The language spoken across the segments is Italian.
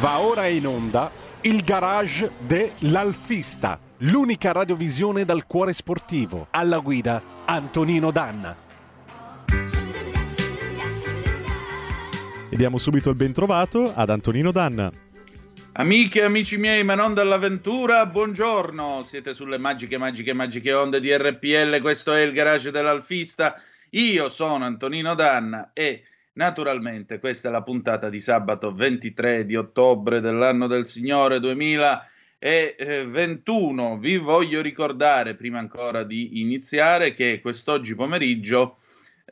Va ora in onda il garage dell'Alfista, l'unica radiovisione dal cuore sportivo. Alla guida Antonino Danna. E diamo subito il ben trovato ad Antonino Danna. Amiche e amici miei, ma non dall'avventura, buongiorno. Siete sulle magiche, magiche, magiche onde di RPL. Questo è il garage dell'Alfista. Io sono Antonino Danna e naturalmente questa è la puntata di sabato 23 di ottobre dell'anno del Signore 2021. Vi voglio ricordare, prima ancora di iniziare, che quest'oggi pomeriggio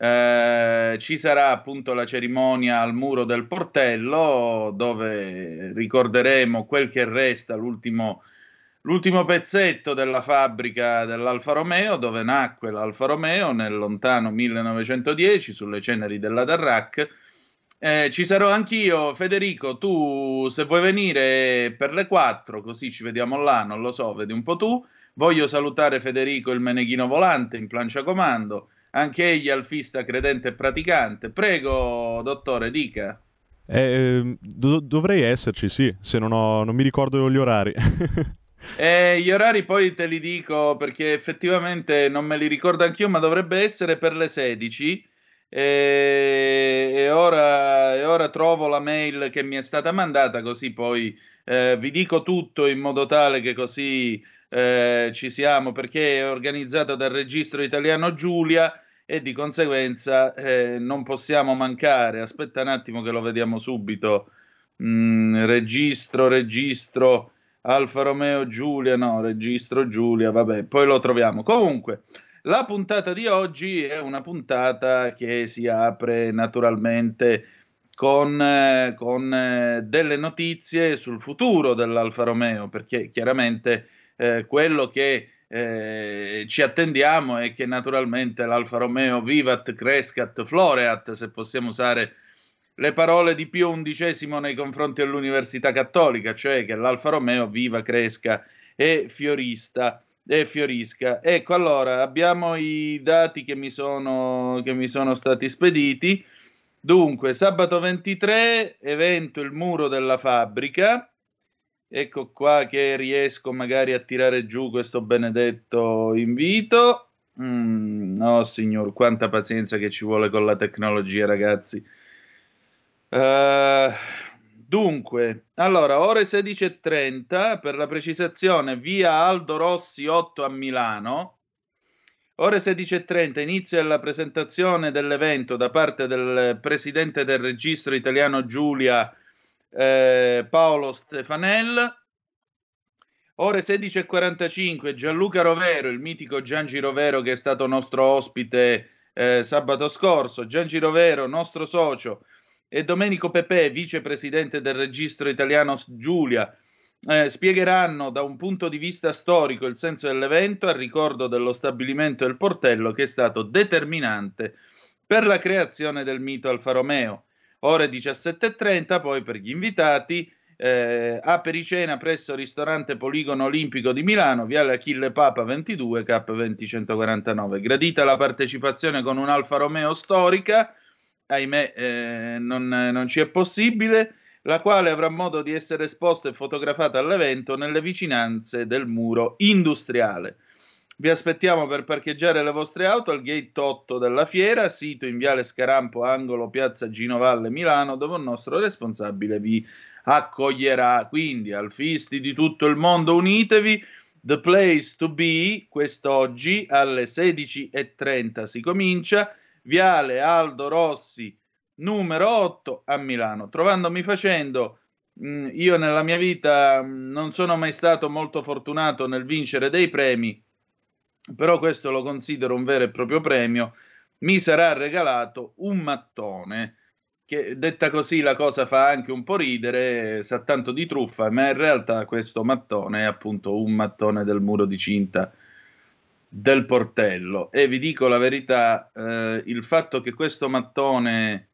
eh, ci sarà appunto la cerimonia al muro del portello dove ricorderemo quel che resta l'ultimo, l'ultimo pezzetto della fabbrica dell'Alfa Romeo dove nacque l'Alfa Romeo nel lontano 1910 sulle ceneri della Darrac. Eh, ci sarò anch'io, Federico. Tu, se vuoi venire per le 4, così ci vediamo là, non lo so, vedi un po' tu. Voglio salutare Federico il Meneghino Volante in plancia comando anche egli alfista credente e praticante. Prego, dottore, dica. Eh, do- dovrei esserci, sì, se non, ho, non mi ricordo gli orari. eh, gli orari poi te li dico perché effettivamente non me li ricordo anch'io, ma dovrebbe essere per le 16. E, e, ora, e ora trovo la mail che mi è stata mandata, così poi eh, vi dico tutto in modo tale che così eh, ci siamo perché è organizzato dal registro italiano Giulia e di conseguenza eh, non possiamo mancare. Aspetta un attimo che lo vediamo subito. Mm, registro, registro, Alfa Romeo Giulia, no, registro Giulia, vabbè, poi lo troviamo. Comunque, la puntata di oggi è una puntata che si apre naturalmente con, eh, con eh, delle notizie sul futuro dell'Alfa Romeo, perché chiaramente eh, quello che eh, ci attendiamo è che naturalmente l'Alfa Romeo vivat, crescat, floreat, se possiamo usare le parole di Pio XI nei confronti dell'Università Cattolica, cioè che l'Alfa Romeo viva, cresca e fiorista e fiorisca. Ecco, allora abbiamo i dati che mi sono, che mi sono stati spediti. Dunque, sabato 23, evento Il muro della fabbrica, Ecco qua che riesco magari a tirare giù questo benedetto invito. Mm, no, signor, quanta pazienza che ci vuole con la tecnologia, ragazzi. Uh, dunque, allora, ore 16.30 per la precisazione, via Aldo Rossi 8 a Milano. Ore 16.30 inizia la presentazione dell'evento da parte del presidente del registro italiano Giulia eh, Paolo Stefanel. Ore 16.45 Gianluca Rovero, il mitico Giangi Rovero che è stato nostro ospite eh, sabato scorso, Giangi Rovero, nostro socio, e Domenico Pepe, vicepresidente del registro italiano Giulia, eh, spiegheranno da un punto di vista storico il senso dell'evento a ricordo dello stabilimento del portello che è stato determinante per la creazione del mito Alfa Romeo ore 17.30, poi per gli invitati eh, Pericena presso ristorante Poligono Olimpico di Milano, Viale Achille Papa 22, K20149. Gradita la partecipazione con un Alfa Romeo storica, ahimè eh, non, non ci è possibile, la quale avrà modo di essere esposta e fotografata all'evento nelle vicinanze del muro industriale. Vi aspettiamo per parcheggiare le vostre auto al gate 8 della fiera, sito in Viale Scarampo, angolo Piazza Ginovalle, Milano, dove un nostro responsabile vi accoglierà. Quindi, alfisti di tutto il mondo, unitevi. The place to be, quest'oggi alle 16.30 si comincia, Viale Aldo Rossi, numero 8 a Milano. Trovandomi facendo, mm, io nella mia vita mm, non sono mai stato molto fortunato nel vincere dei premi, però questo lo considero un vero e proprio premio, mi sarà regalato un mattone che detta così la cosa fa anche un po' ridere, sa tanto di truffa, ma in realtà questo mattone è appunto un mattone del muro di cinta del portello. E vi dico la verità, eh, il fatto che questo mattone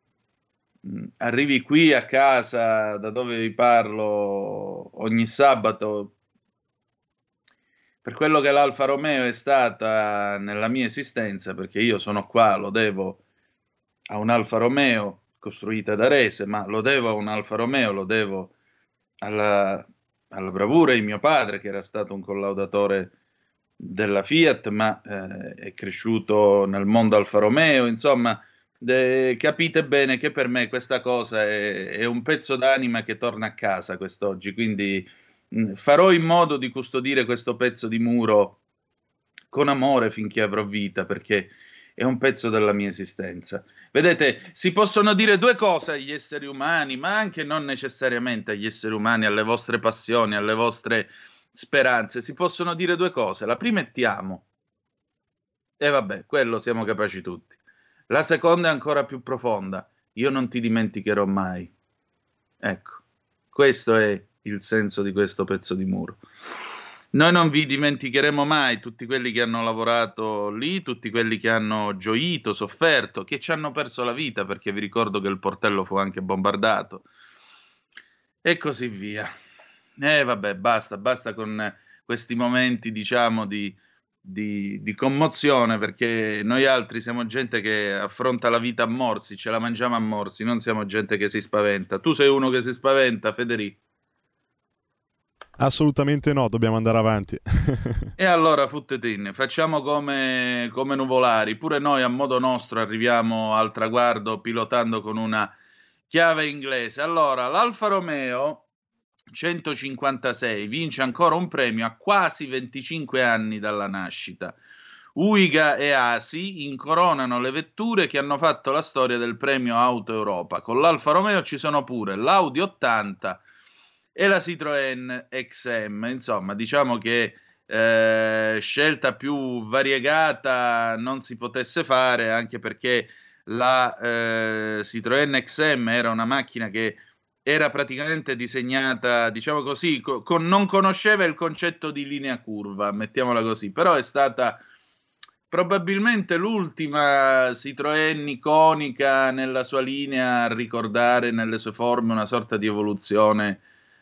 mh, arrivi qui a casa da dove vi parlo ogni sabato per quello che l'Alfa Romeo è stata nella mia esistenza, perché io sono qua, lo devo a un Alfa Romeo costruita da Rese, ma lo devo a un Alfa Romeo, lo devo alla, alla bravura di mio padre, che era stato un collaudatore della Fiat, ma eh, è cresciuto nel mondo Alfa Romeo, insomma, de, capite bene che per me questa cosa è, è, un pezzo d'anima che torna a casa quest'oggi, quindi mh, farò in modo di custodire questo pezzo di muro con amore finché avrò vita, perché è un pezzo della mia esistenza. Vedete, si possono dire due cose agli esseri umani, ma anche non necessariamente agli esseri umani, alle vostre passioni, alle vostre speranze. Si possono dire due cose. La prima è ti amo. E vabbè, quello siamo capaci tutti. La seconda è ancora più profonda. Io non ti dimenticherò mai. Ecco, questo è il senso di questo pezzo di muro. Noi non vi dimenticheremo mai tutti quelli che hanno lavorato lì, tutti quelli che hanno gioito, sofferto, che ci hanno perso la vita, perché vi ricordo che il portello fu anche bombardato, e così via. E vabbè, basta, basta con questi momenti, diciamo, di, di, di, commozione, perché noi altri siamo gente che affronta la vita a morsi, ce la mangiamo a morsi, non siamo gente che si spaventa. Tu sei uno che si spaventa, Federico. Assolutamente no, dobbiamo andare avanti. e allora, Futtetin, facciamo come, come nuvolari, pure noi a modo nostro arriviamo al traguardo pilotando con una chiave inglese. Allora, l'Alfa Romeo 156 vince ancora un premio a quasi 25 anni dalla nascita. Uiga e Asi incoronano le vetture che hanno fatto la storia del premio Auto Europa. Con l'Alfa Romeo ci sono pure l'Audi 80 e la Citroën XM. Insomma, diciamo che eh, scelta più variegata non si potesse fare anche perché la eh, Citroën XM era una macchina che era praticamente disegnata, diciamo così, co- con, non conosceva il concetto di linea curva, mettiamola così, però è stata probabilmente l'ultima Citroën iconica nella sua linea a ricordare nelle sue forme una sorta di evoluzione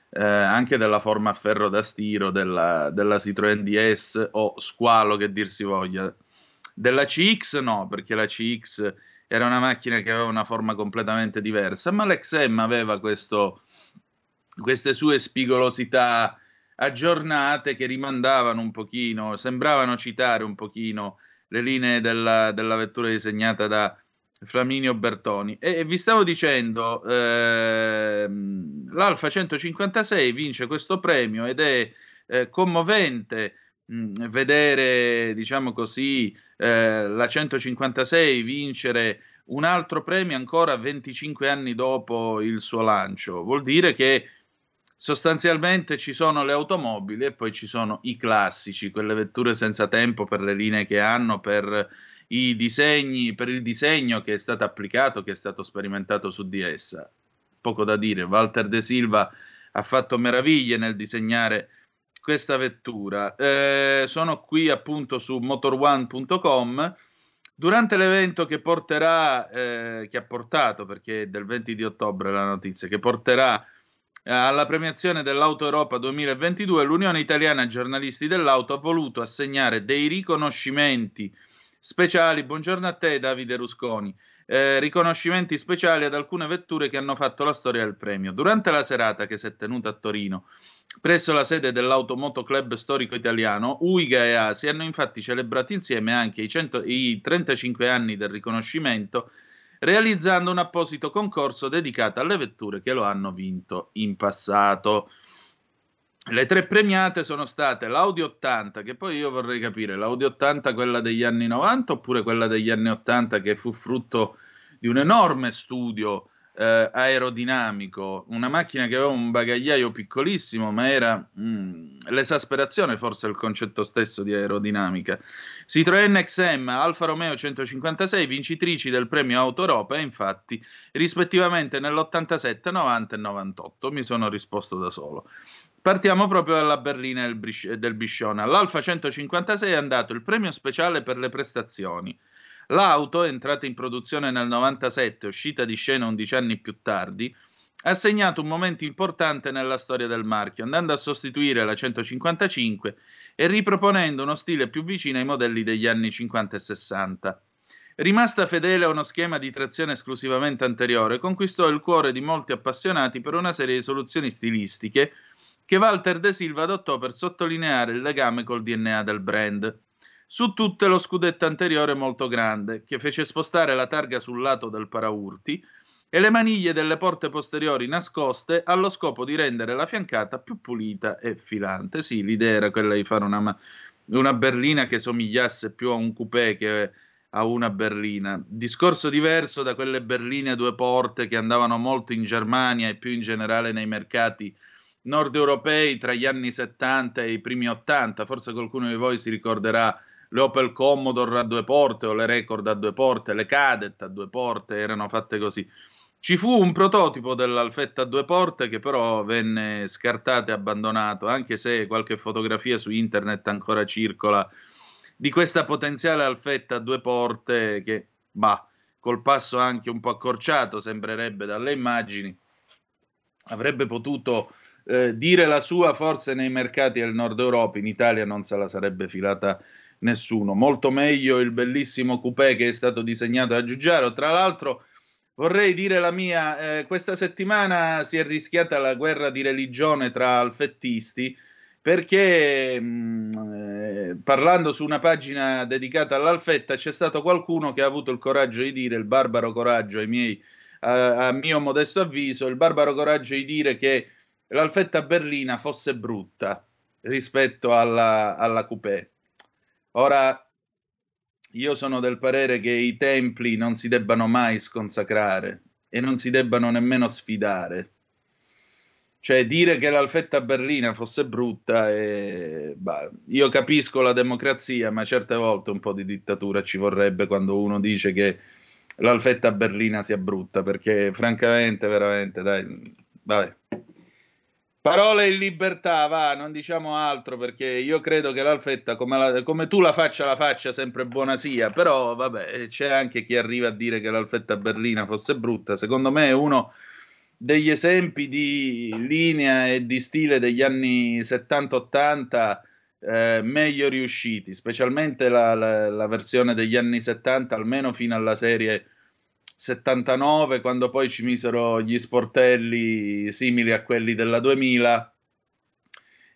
eh, anche della forma a ferro da stiro della, della Citroën DS o squalo che dir si voglia. Della CX no, perché la CX era una macchina che aveva una forma completamente diversa, ma l'XM aveva questo, queste sue spigolosità aggiornate che rimandavano un pochino, sembravano citare un pochino le linee della, della vettura disegnata da Flaminio Bertoni. E vi stavo dicendo, ehm, l'Alfa 156 vince questo premio ed è eh, commovente mh, mm, vedere, diciamo così, eh, la 156 vincere un altro premio ancora 25 anni dopo il suo lancio. Vuol dire che sostanzialmente ci sono le automobili e poi ci sono i classici, quelle vetture senza tempo per le linee che hanno, per i disegni, per il disegno che è stato applicato, che è stato sperimentato su di essa. Poco da dire, Walter De Silva ha fatto meraviglie nel disegnare questa vettura. Eh, sono qui appunto su motorone.com. Durante l'evento che porterà, eh, che ha portato, perché è del 20 di ottobre la notizia, che porterà eh, alla premiazione dell'Auto Europa 2022, l'Unione Italiana Giornalisti dell'Auto ha voluto assegnare dei riconoscimenti speciali. Buongiorno a te, Davide Rusconi. Eh, riconoscimenti speciali ad alcune vetture che hanno fatto la storia del premio. Durante la serata che si è tenuta a Torino, presso la sede dell'Automoto Club Storico Italiano, UIGA e ASI hanno infatti celebrato insieme anche i, 100, i 35 anni del riconoscimento, realizzando un apposito concorso dedicato alle vetture che lo hanno vinto in passato. Le tre premiate sono state l'Audi 80, che poi io vorrei capire, l'Audi 80 quella degli anni 90 oppure quella degli anni 80 che fu frutto di un enorme studio eh, aerodinamico, una macchina che aveva un bagagliaio piccolissimo, ma era mh, mm, l'esasperazione forse il concetto stesso di aerodinamica. Citroën XM, Alfa Romeo 156, vincitrici del premio Auto Europa, infatti, rispettivamente nell'87, 90 e 98. Mi sono risposto da solo. Partiamo proprio dalla berlina del, Biscione. All'Alfa 156 è andato il premio speciale per le prestazioni. L'auto, entrata in produzione nel 97, uscita di scena 11 anni più tardi, ha segnato un momento importante nella storia del marchio, andando a sostituire la 155 e riproponendo uno stile più vicino ai modelli degli anni 50 e 60. Rimasta fedele a uno schema di trazione esclusivamente anteriore, conquistò il cuore di molti appassionati per una serie di soluzioni stilistiche che Walter De Silva adottò per sottolineare il legame col DNA del brand. Su tutte lo scudetto anteriore molto grande, che fece spostare la targa sul lato del paraurti e le maniglie delle porte posteriori nascoste allo scopo di rendere la fiancata più pulita e filante. Sì, l'idea era quella di fare una, una berlina che somigliasse più a un coupé che a una berlina. Discorso diverso da quelle berline a due porte che andavano molto in Germania e più in generale nei mercati nord europei tra gli anni 70 e i primi 80. Forse qualcuno di voi si ricorderà le Opel Commodore a due porte o le Record a due porte, le Cadet a due porte, erano fatte così. Ci fu un prototipo dell'Alfetta a due porte che però venne scartato e abbandonato, anche se qualche fotografia su internet ancora circola di questa potenziale alfetta a due porte che, bah, col passo anche un po' accorciato, sembrerebbe dalle immagini, avrebbe potuto eh, dire la sua forse nei mercati del nord Europa, in Italia non se la sarebbe filata nessuno. Molto meglio il bellissimo coupé che è stato disegnato a Giugiaro. Tra l'altro vorrei dire la mia, eh, questa settimana si è rischiata la guerra di religione tra alfettisti perché mh, eh, parlando su una pagina dedicata all'Alfetta c'è stato qualcuno che ha avuto il coraggio di dire, il barbaro coraggio ai miei, a, a mio modesto avviso, il barbaro coraggio di dire che l'Alfetta berlina fosse brutta rispetto alla, alla coupé. Ora, io sono del parere che i templi non si debbano mai sconsacrare e non si debbano nemmeno sfidare cioè, dire che l'alfetta berlina fosse brutta, e, bah, io capisco la democrazia, ma certe volte un po' di dittatura ci vorrebbe quando uno dice che l'alfetta berlina sia brutta, perché francamente, veramente, dai, vabbè. Parole in libertà, va, non diciamo altro perché io credo che l'alfetta, come, la, come, tu la faccia, la faccia sempre buona sia, però vabbè, c'è anche chi arriva a dire che l'alfetta berlina fosse brutta. Secondo me uno degli esempi di linea e di stile degli anni 70-80 eh, meglio riusciti, specialmente la, la, la, versione degli anni 70, almeno fino alla serie 79, quando poi ci misero gli sportelli simili a quelli della 2000.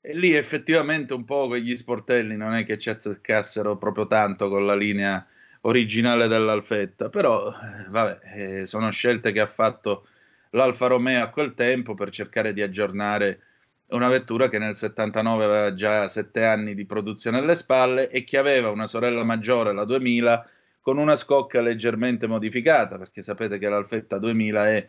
E lì effettivamente un po' quegli sportelli non è che ci azzeccassero proprio tanto con la linea originale dell'Alfetta, però eh, vabbè, eh, sono scelte che ha fatto l'Alfa Romeo a quel tempo per cercare di aggiornare una vettura che nel 79 aveva già sette anni di produzione alle spalle e che aveva una sorella maggiore, la 2000, con una scocca leggermente modificata, perché sapete che l'Alfetta 2000 è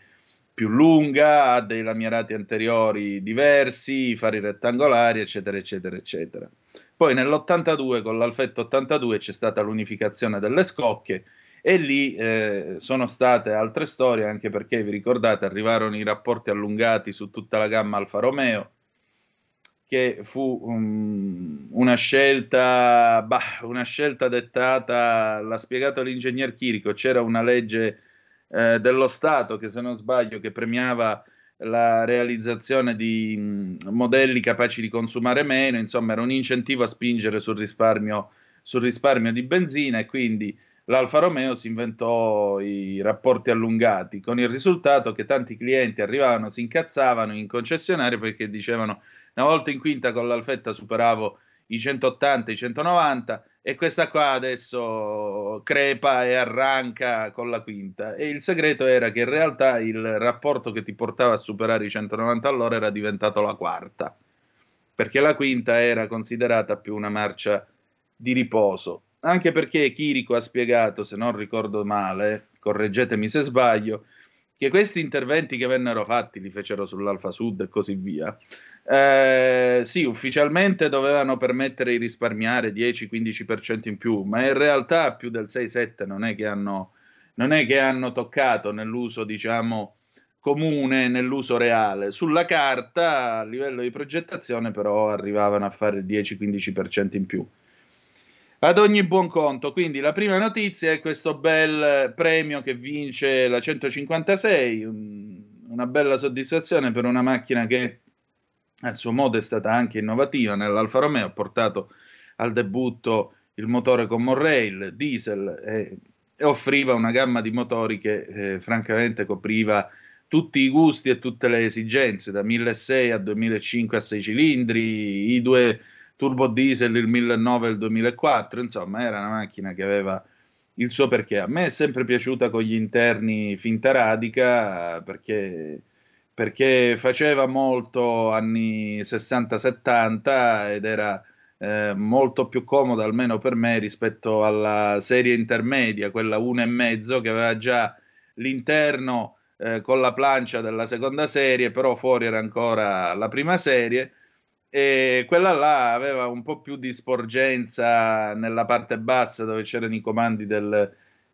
più lunga, ha dei lamierati anteriori diversi, fari rettangolari, eccetera, eccetera, eccetera. Poi nell'82 con l'Alfetta 82 c'è stata l'unificazione delle scocche e lì eh, sono state altre storie, anche perché vi ricordate, arrivarono i rapporti allungati su tutta la gamma Alfa Romeo, che fu um, una, scelta, bah, una scelta dettata, l'ha spiegato l'ingegner Chirico, c'era una legge eh, dello Stato che se non sbaglio che premiava la realizzazione di mh, modelli capaci di consumare meno, insomma era un incentivo a spingere sul risparmio, sul risparmio di benzina e quindi l'Alfa Romeo si inventò i rapporti allungati, con il risultato che tanti clienti arrivavano, si incazzavano in concessionario perché dicevano una volta in quinta con l'Alfetta superavo i 180, i 190 e questa qua adesso crepa e arranca con la quinta. E il segreto era che in realtà il rapporto che ti portava a superare i 190 all'ora era diventato la quarta, perché la quinta era considerata più una marcia di riposo anche perché Chirico ha spiegato, se non ricordo male, correggetemi se sbaglio, che questi interventi che vennero fatti, li fecero sull'Alfa Sud e così via, eh, sì, ufficialmente dovevano permettere di risparmiare 10-15% in più, ma in realtà più del 6-7 non è che hanno, non è che hanno toccato nell'uso, diciamo, comune, nell'uso reale. Sulla carta, a livello di progettazione, però arrivavano a fare il 10-15% in più ad ogni buon conto. Quindi la prima notizia è questo bel premio che vince la 156, un, una bella soddisfazione per una macchina che a suo modo è stata anche innovativa nell'Alfa Romeo, ha portato al debutto il motore con Monrail, diesel, e e offriva una gamma di motori che eh, francamente copriva tutti i gusti e tutte le esigenze, da 1600 a 2005 a 6 cilindri, i due turbo diesel, il 1009 e il 2004, insomma era una macchina che aveva il suo perché. A me è sempre piaciuta con gli interni finta radica perché, perché faceva molto anni 60-70 ed era eh, molto più comoda, almeno per me, rispetto alla serie intermedia, quella 1,5 che aveva già l'interno eh, con la plancia della seconda serie, però fuori era ancora la prima serie. E quella là aveva un po' più di sporgenza nella parte bassa dove c'erano i comandi del,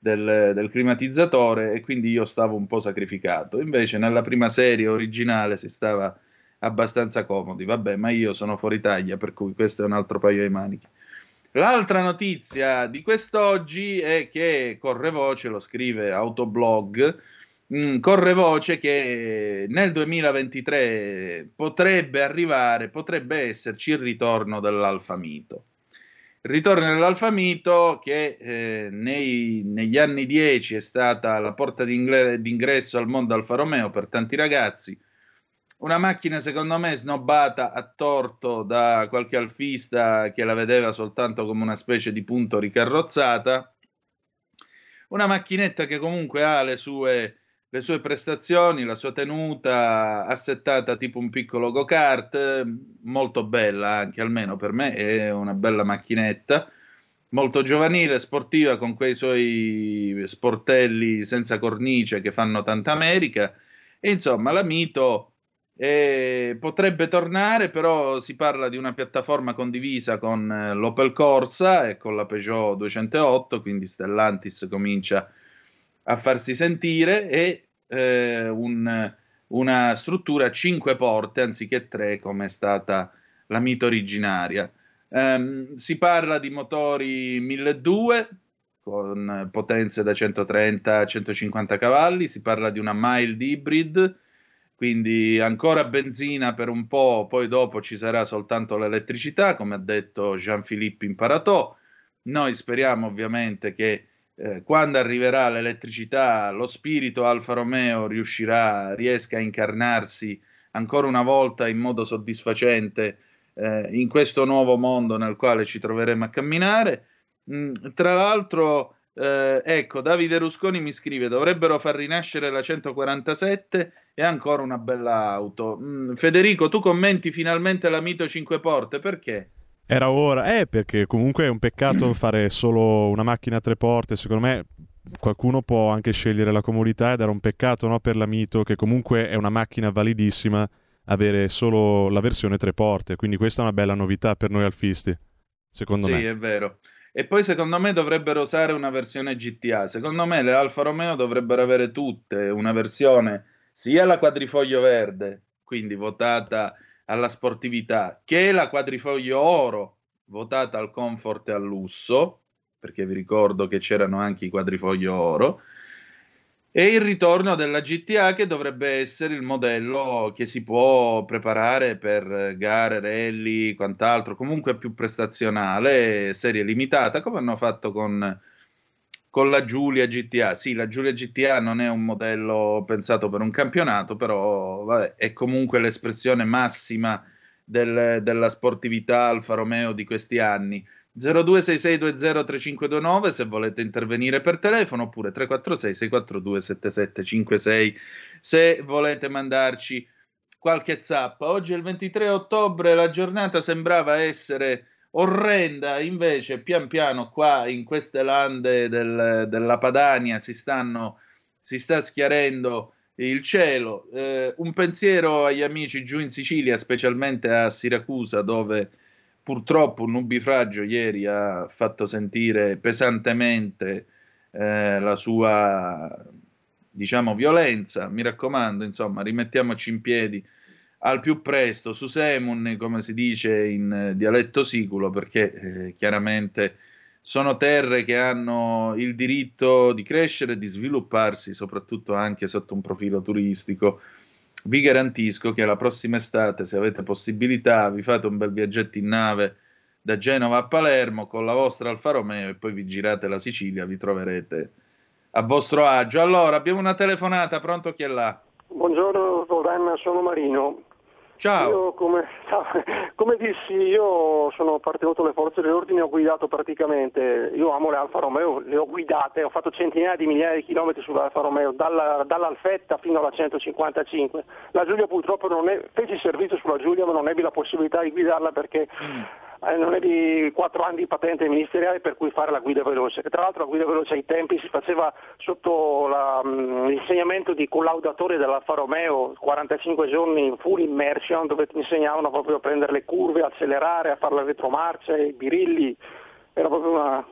del, del, climatizzatore e quindi io stavo un po' sacrificato. Invece nella prima serie originale si stava abbastanza comodi. Vabbè, ma io sono fuori taglia, per cui questo è un altro paio di maniche. L'altra notizia di quest'oggi è che corre voce, lo scrive Autoblog, mh, mm, corre voce che nel 2023 potrebbe arrivare, potrebbe esserci il ritorno dell'Alfa Mito. Il ritorno dell'Alfa Mito che eh, nei, negli anni 10 è stata la porta d'ingresso al mondo Alfa Romeo per tanti ragazzi, una macchina secondo me snobbata a torto da qualche alfista che la vedeva soltanto come una specie di punto ricarrozzata. Una macchinetta che comunque ha le sue, le sue prestazioni, la sua tenuta assettata tipo un piccolo go-kart, molto bella anche, almeno per me è una bella macchinetta, molto giovanile, sportiva con quei suoi sportelli senza cornice che fanno tanta America. E insomma, la Mito e potrebbe tornare, però si parla di una piattaforma condivisa con eh, l'Opel Corsa e con la Peugeot 208, quindi Stellantis comincia a farsi sentire e eh, un, una struttura a 5 porte anziché 3 come è stata la mito originaria. Um, si parla di motori 1200 con potenze da 130 a 150 cavalli, si parla di una mild hybrid quindi ancora benzina per un po', poi dopo ci sarà soltanto l'elettricità, come ha detto Jean-Philippe Imparato. Noi speriamo ovviamente che eh, quando arriverà l'elettricità lo spirito Alfa Romeo riuscirà, riesca a incarnarsi ancora una volta in modo soddisfacente eh, in questo nuovo mondo nel quale ci troveremo a camminare. Mm, tra l'altro, eh, ecco, Davide Rusconi mi scrive: dovrebbero far rinascere la 147 e ancora una bella auto. Mm, Federico, tu commenti finalmente la Mito 5 porte perché? Era ora, eh, perché comunque è un peccato fare solo una macchina a tre porte. Secondo me qualcuno può anche scegliere la comodità ed era un peccato no, per la Mito, che comunque è una macchina validissima, avere solo la versione tre porte. Quindi questa è una bella novità per noi alfisti, secondo sì, me. Sì, è vero. E poi secondo me dovrebbero usare una versione GTA. Secondo me le Alfa Romeo dovrebbero avere tutte una versione sia la quadrifoglio verde, quindi votata alla sportività, che la quadrifoglio oro, votata al comfort e al lusso, perché vi ricordo che c'erano anche i quadrifoglio oro, e il ritorno della GTA che dovrebbe essere il modello che si può preparare per gare, rally, quant'altro, comunque più prestazionale, serie limitata, come hanno fatto con, con la Giulia GTA. Sì, la Giulia GTA non è un modello pensato per un campionato, però vabbè, è comunque l'espressione massima del, della sportività Alfa Romeo di questi anni 0266203529 se volete intervenire per telefono oppure 346 642 7756 se volete mandarci qualche zappa. Oggi è il 23 ottobre, la giornata sembrava essere orrenda, invece pian piano qua in queste lande del, della Padania si, stanno, si sta schiarendo il cielo. Eh, un pensiero agli amici giù in Sicilia, specialmente a Siracusa, dove purtroppo un nubifragio ieri ha fatto sentire pesantemente eh, la sua diciamo violenza mi raccomando insomma rimettiamoci in piedi al più presto su Semun come si dice in eh, dialetto siculo perché eh, chiaramente sono terre che hanno il diritto di crescere e di svilupparsi soprattutto anche sotto un profilo turistico vi garantisco che la prossima estate, se avete possibilità, vi fate un bel viaggetto in nave da Genova a Palermo con la vostra Alfa Romeo e poi vi girate la Sicilia, vi troverete a vostro agio. Allora, abbiamo una telefonata, pronto chi è là? Buongiorno, Rodanna, sono Marino. Ciao. Io, come, come, dissi, io sono appartenuto alle forze dell'ordine, ho guidato praticamente, io amo le Alfa Romeo, le ho guidate, ho fatto centinaia di migliaia di chilometri sull'Alfa Romeo, dalla, dall'Alfetta fino alla 155. La Giulia purtroppo non è, feci servizio sulla Giulia ma non ebbi la possibilità di guidarla perché mm eh, non è di 4 anni di patente ministeriale per cui fare la guida veloce, che tra l'altro la guida veloce ai tempi si faceva sotto la, mh, l'insegnamento di collaudatore dell'Alfa Romeo, 45 giorni full immersion dove ti insegnavano proprio a prendere le curve, a accelerare, a fare le retromarce, i birilli, era proprio una,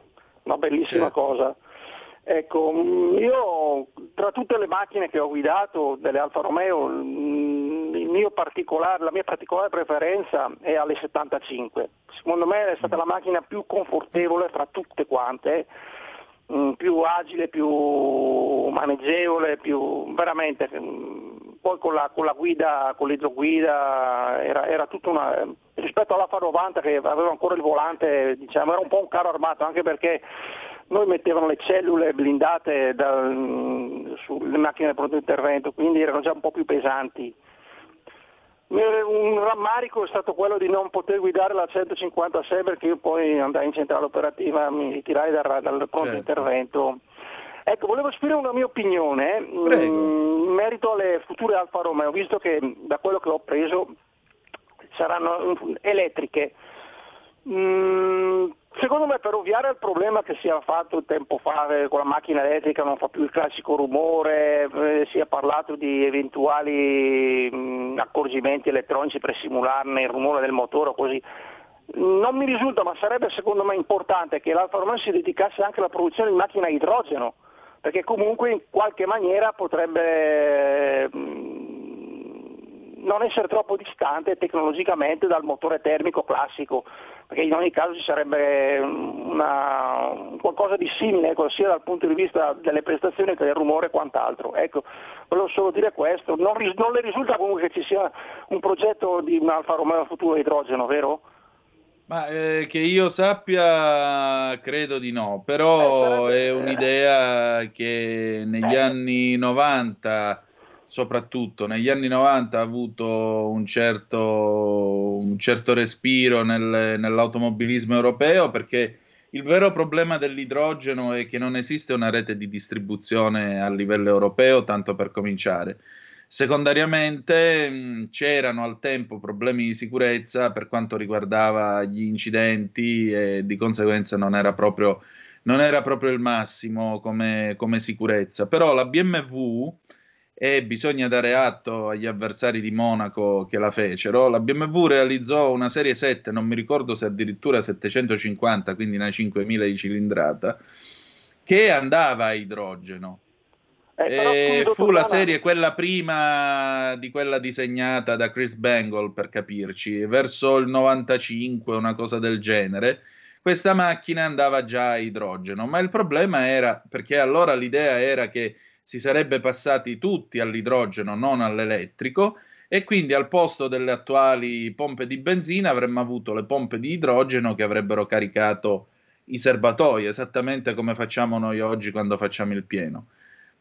una bellissima certo. cosa. Ecco, io tra tutte le macchine che ho guidato delle Alfa Romeo, la mia particolare preferenza è alle 75. Secondo me è stata la macchina più confortevole fra tutte quante, più agile, più maneggevole, più veramente. Poi con la, con la guida, con l'idroguida, era, era tutta una. rispetto all'Alfa 90 che aveva ancora il volante, diciamo, era un po' un carro armato, anche perché noi mettevano le cellule blindate da, mm, sulle macchine di pronto intervento, quindi erano già un po' più pesanti. Un rammarico è stato quello di non poter guidare la 156 perché io poi andai in centrale operativa, mi ritirai dal, dal pronto certo. intervento. Ecco, volevo esprimere una mia opinione mm, in merito alle future Alfa Romeo, visto che da quello che ho preso saranno elettriche. Mm, Secondo me per ovviare al problema che si è fatto tempo fa eh, con la macchina elettrica non fa più il classico rumore, eh, si è parlato di eventuali accorgimenti elettronici per simularne il rumore del motore o così. Non mi risulta, ma sarebbe secondo me importante che l'Alfa Romeo si dedicasse anche alla produzione di macchine a idrogeno, perché comunque in qualche maniera potrebbe non essere troppo distante tecnologicamente dal motore termico classico perché in ogni caso ci sarebbe una, qualcosa di simile, ecco, sia dal punto di vista delle prestazioni che del rumore e quant'altro. Ecco, volevo solo dire questo, non, non, le risulta comunque che ci sia un progetto di un Alfa Romeo futuro idrogeno, vero? Ma eh, che io sappia, credo di no, però eh, è un'idea che negli eh. anni 90 soprattutto negli anni 90 ha avuto un certo, un certo respiro nel, nell'automobilismo europeo perché il vero problema dell'idrogeno è che non esiste una rete di distribuzione a livello europeo, tanto per cominciare. Secondariamente mh, c'erano al tempo problemi di sicurezza per quanto riguardava gli incidenti e di conseguenza non era proprio, non era proprio il massimo come, come sicurezza. Però la BMW e bisogna dare atto agli avversari di Monaco che la fecero. La BMW realizzò una serie 7, non mi ricordo se addirittura 750, quindi una 5000 di cilindrata, che andava a idrogeno. Eh, fu la serie quella prima di quella disegnata da Chris Bangle per capirci, verso il 95, una cosa del genere. Questa macchina andava già a idrogeno, ma il problema era perché allora l'idea era che si sarebbe passati tutti all'idrogeno, non all'elettrico, e quindi al posto delle attuali pompe di benzina avremmo avuto le pompe di idrogeno che avrebbero caricato i serbatoi, esattamente come facciamo noi oggi quando facciamo il pieno.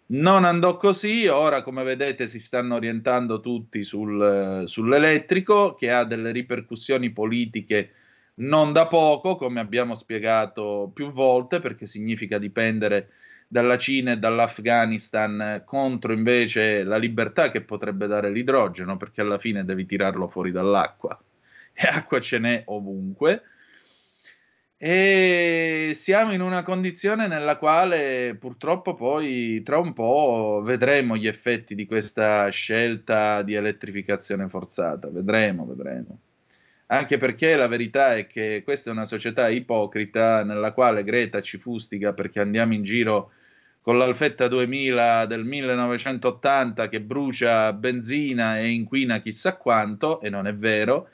Non andò così, ora come vedete si stanno orientando tutti sul, sull'elettrico che ha delle ripercussioni politiche non da poco, come abbiamo spiegato più volte, perché significa dipendere dalla Cina e dall'Afghanistan contro invece la libertà che potrebbe dare l'idrogeno, perché alla fine devi tirarlo fuori dall'acqua e acqua ce n'è ovunque. E siamo in una condizione nella quale purtroppo poi tra un po' vedremo gli effetti di questa scelta di elettrificazione forzata. Vedremo, vedremo. Anche perché la verità è che questa è una società ipocrita nella quale Greta ci fustiga perché andiamo in giro con l'Alfetta 2000 del 1980 che brucia benzina e inquina chissà quanto, e non è vero,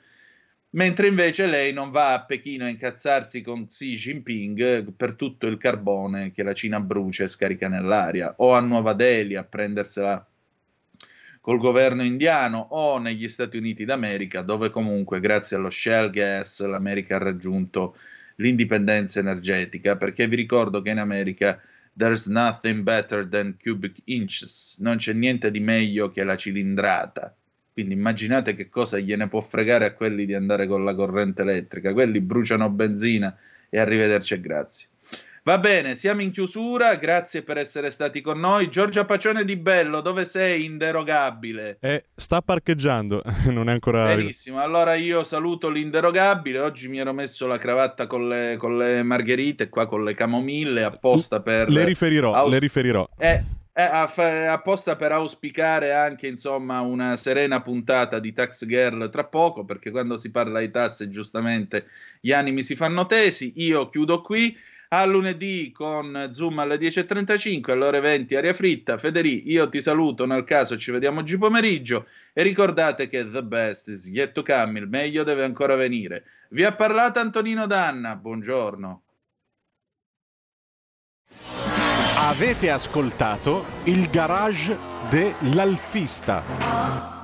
mentre invece lei non va a Pechino a incazzarsi con Xi Jinping per tutto il carbone che la Cina brucia e scarica nell'aria, o a Nuova Delhi a prendersela col governo indiano o negli Stati Uniti d'America, dove comunque grazie allo shale gas l'America ha raggiunto l'indipendenza energetica, perché vi ricordo che in America There's nothing better than cubic inches. Non c'è niente di meglio che la cilindrata. Quindi immaginate che cosa gliene può fregare a quelli di andare con la corrente elettrica. Quelli bruciano benzina e arrivederci e grazie. Va bene, siamo in chiusura, grazie per essere stati con noi. Giorgia Pacione di Bello, dove sei inderogabile? Eh, sta parcheggiando, non è ancora... Benissimo, allora io saluto l'inderogabile, oggi mi ero messo la cravatta con le, con le margherite, qua con le camomille, apposta per... Le riferirò, aus- le riferirò. Eh, eh, apposta per auspicare anche insomma una serena puntata di Tax Girl tra poco, perché quando si parla di tasse giustamente gli animi si fanno tesi. Io chiudo qui. A lunedì con Zoom alle 10.35, alle ore 20 aria fritta. Federico, io ti saluto nel caso ci vediamo oggi pomeriggio e ricordate che the best is yet to come, il meglio deve ancora venire. Vi ha parlato Antonino Danna, buongiorno. Avete ascoltato il garage dell'alfista.